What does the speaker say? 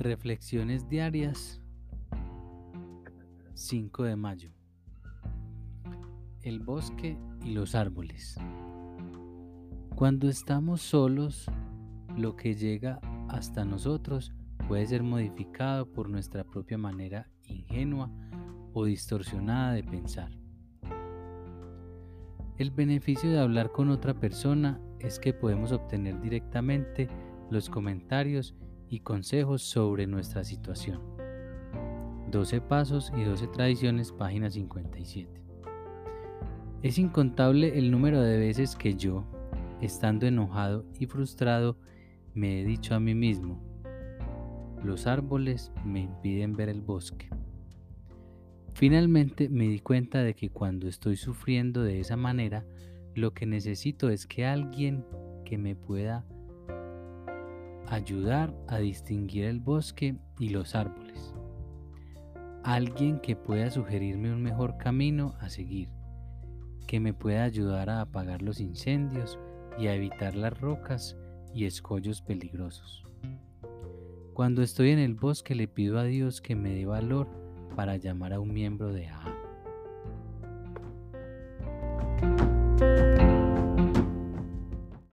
Reflexiones diarias 5 de mayo. El bosque y los árboles. Cuando estamos solos, lo que llega hasta nosotros puede ser modificado por nuestra propia manera ingenua o distorsionada de pensar. El beneficio de hablar con otra persona es que podemos obtener directamente los comentarios y consejos sobre nuestra situación. 12 Pasos y 12 Tradiciones, página 57. Es incontable el número de veces que yo, estando enojado y frustrado, me he dicho a mí mismo, los árboles me impiden ver el bosque. Finalmente me di cuenta de que cuando estoy sufriendo de esa manera, lo que necesito es que alguien que me pueda ayudar a distinguir el bosque y los árboles. Alguien que pueda sugerirme un mejor camino a seguir, que me pueda ayudar a apagar los incendios y a evitar las rocas y escollos peligrosos. Cuando estoy en el bosque le pido a Dios que me dé valor para llamar a un miembro de A.